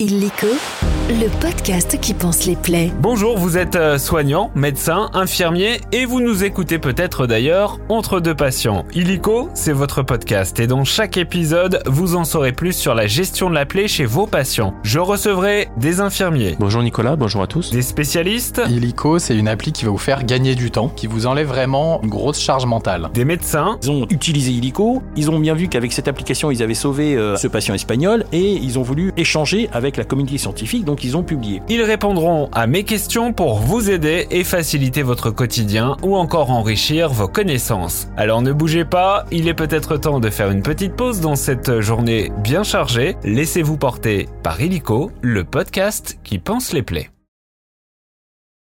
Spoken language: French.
Illico, le podcast qui pense les plaies. Bonjour, vous êtes euh, soignant, médecin, infirmier et vous nous écoutez peut-être d'ailleurs entre deux patients. Illico, c'est votre podcast et dans chaque épisode, vous en saurez plus sur la gestion de la plaie chez vos patients. Je recevrai des infirmiers, Bonjour Nicolas, bonjour à tous. des spécialistes, Illico, c'est une appli qui va vous faire gagner du temps, qui vous enlève vraiment une grosse charge mentale. des médecins, Ils ont utilisé Illico, ils ont bien vu qu'avec cette application, ils avaient sauvé euh, ce patient espagnol et ils ont voulu échanger avec la communauté scientifique, donc ils ont publié. Ils répondront à mes questions pour vous aider et faciliter votre quotidien ou encore enrichir vos connaissances. Alors ne bougez pas, il est peut-être temps de faire une petite pause dans cette journée bien chargée. Laissez-vous porter par Illico, le podcast qui pense les plaies.